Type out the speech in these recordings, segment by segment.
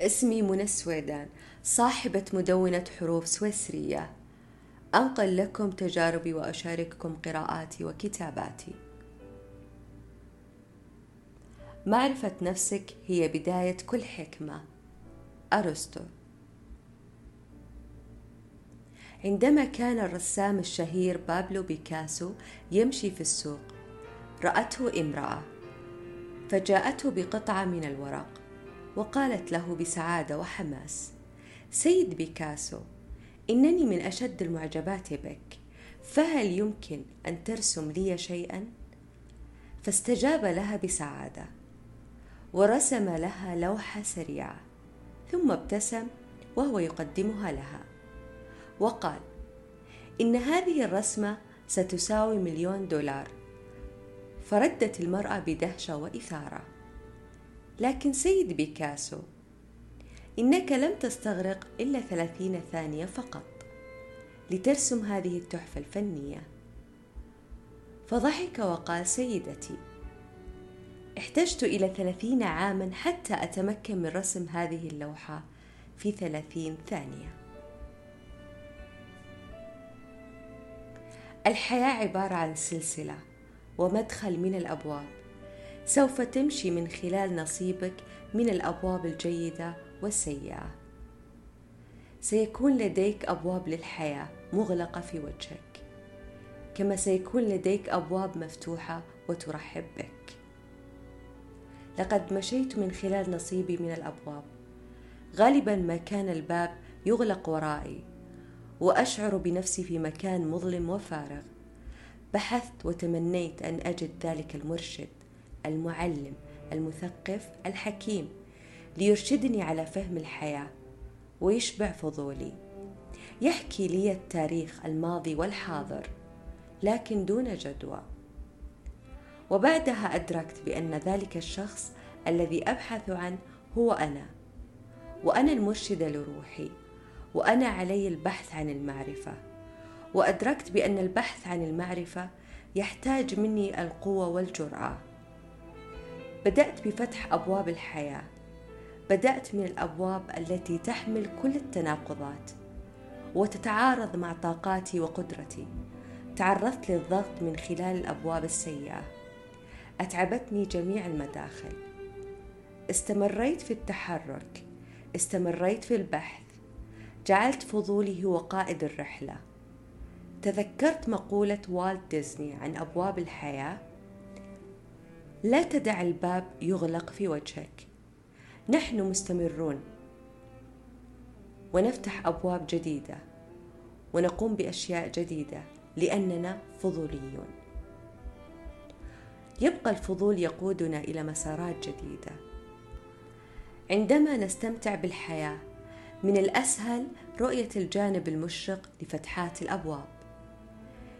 اسمي منى السويدان صاحبة مدونة حروف سويسرية. أنقل لكم تجاربي وأشارككم قراءاتي وكتاباتي. معرفة نفسك هي بداية كل حكمة. أرسطو. عندما كان الرسام الشهير بابلو بيكاسو يمشي في السوق رأته امرأة فجاءته بقطعة من الورق. وقالت له بسعادة وحماس سيد بيكاسو إنني من أشد المعجبات بك فهل يمكن أن ترسم لي شيئا؟ فاستجاب لها بسعادة ورسم لها لوحة سريعة ثم ابتسم وهو يقدمها لها وقال إن هذه الرسمة ستساوي مليون دولار فردت المرأة بدهشة وإثارة لكن سيد بيكاسو إنك لم تستغرق إلا ثلاثين ثانية فقط لترسم هذه التحفة الفنية. فضحك وقال سيدتي احتجت إلى ثلاثين عاما حتى أتمكن من رسم هذه اللوحة في ثلاثين ثانية. الحياة عبارة عن سلسلة ومدخل من الأبواب. سوف تمشي من خلال نصيبك من الأبواب الجيدة والسيئة. سيكون لديك أبواب للحياة مغلقة في وجهك كما سيكون لديك أبواب مفتوحة وترحب بك. لقد مشيت من خلال نصيبي من الأبواب. غالبا ما كان الباب يغلق ورائي وأشعر بنفسي في مكان مظلم وفارغ. بحثت وتمنيت أن أجد ذلك المرشد. المعلم المثقف الحكيم ليرشدني على فهم الحياة ويشبع فضولي. يحكي لي التاريخ الماضي والحاضر لكن دون جدوى. وبعدها أدركت بأن ذلك الشخص الذي أبحث عنه هو أنا وأنا المرشده لروحي وأنا علي البحث عن المعرفة. وأدركت بأن البحث عن المعرفة يحتاج مني القوة والجرأة. بدأت بفتح أبواب الحياة. بدأت من الأبواب التي تحمل كل التناقضات وتتعارض مع طاقاتي وقدرتي. تعرضت للضغط من خلال الأبواب السيئة. أتعبتني جميع المداخل. استمريت في التحرك. استمريت في البحث. جعلت فضولي هو قائد الرحلة. تذكرت مقولة والت ديزني عن أبواب الحياة لا تدع الباب يغلق في وجهك. نحن مستمرون. ونفتح أبواب جديدة. ونقوم بأشياء جديدة لأننا فضوليون. يبقى الفضول يقودنا إلى مسارات جديدة. عندما نستمتع بالحياة من الأسهل رؤية الجانب المشرق لفتحات الأبواب.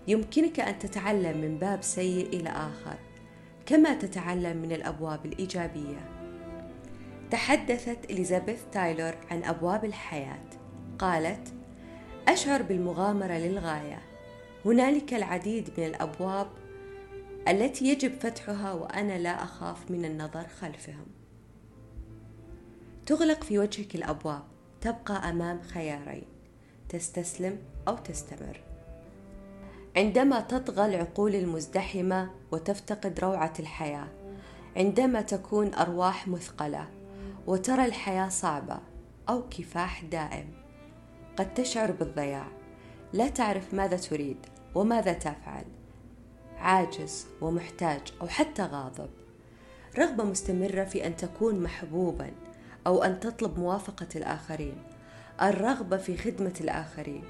يمكنك أن تتعلم من باب سيء إلى آخر. كما تتعلم من الأبواب الإيجابية. تحدثت إليزابيث تايلور عن أبواب الحياة. قالت أشعر بالمغامرة للغاية. هنالك العديد من الأبواب التي يجب فتحها وأنا لا أخاف من النظر خلفهم. تغلق في وجهك الأبواب. تبقى أمام خيارين. تستسلم أو تستمر. عندما تطغى العقول المزدحمة وتفتقد روعة الحياة عندما تكون أرواح مثقلة وترى الحياة صعبة أو كفاح دائم قد تشعر بالضياع. لا تعرف ماذا تريد وماذا تفعل عاجز ومحتاج أو حتى غاضب. رغبة مستمرة في أن تكون محبوبا أو أن تطلب موافقة الآخرين. الرغبة في خدمة الآخرين.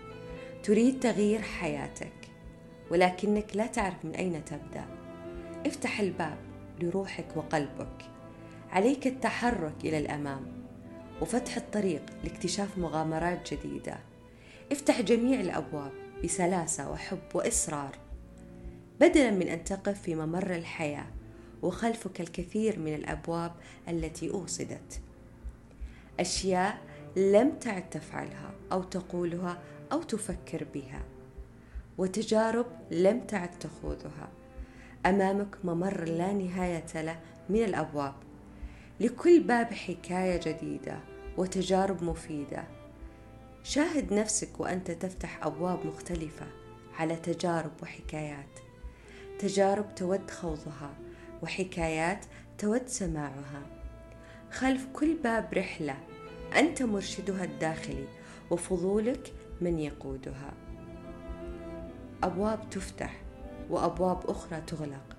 تريد تغيير حياتك. ولكنك لا تعرف من أين تبدأ. افتح الباب لروحك وقلبك. عليك التحرك إلى الأمام. وفتح الطريق لاكتشاف مغامرات جديدة. افتح جميع الأبواب بسلاسة وحب وإصرار. بدلا من أن تقف في ممر الحياة وخلفك الكثير من الأبواب التي أوصدت. أشياء لم تعد تفعلها أو تقولها أو تفكر بها. وتجارب لم تعد تخوضها. أمامك ممر لا نهاية له من الأبواب. لكل باب حكاية جديدة وتجارب مفيدة. شاهد نفسك وأنت تفتح أبواب مختلفة على تجارب وحكايات. تجارب تود خوضها وحكايات تود سماعها. خلف كل باب رحلة أنت مرشدها الداخلي وفضولك من يقودها. أبواب تفتح وأبواب أخرى تغلق.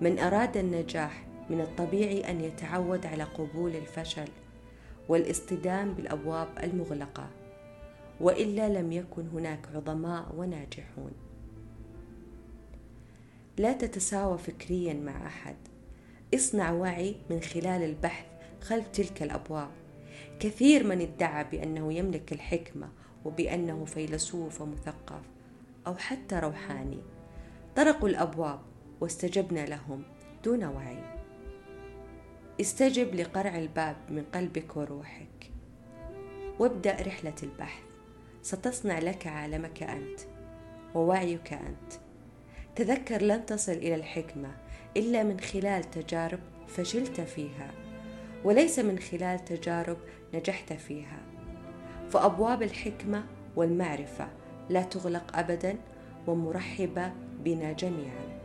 من أراد النجاح من الطبيعي أن يتعود على قبول الفشل والاصطدام بالأبواب المغلقة وإلا لم يكن هناك عظماء وناجحون. لا تتساوى فكريا مع أحد. اصنع وعي من خلال البحث خلف تلك الأبواب. كثير من ادعى بأنه يملك الحكمة وبأنه فيلسوف ومثقف أو حتى روحاني. طرقوا الأبواب واستجبنا لهم دون وعي. استجب لقرع الباب من قلبك وروحك. وابدأ رحلة البحث. ستصنع لك عالمك أنت ووعيك أنت. تذكر لن تصل إلى الحكمة إلا من خلال تجارب فشلت فيها وليس من خلال تجارب نجحت فيها. فأبواب الحكمة والمعرفة لا تغلق أبدا ومرحبة بنا جميعا.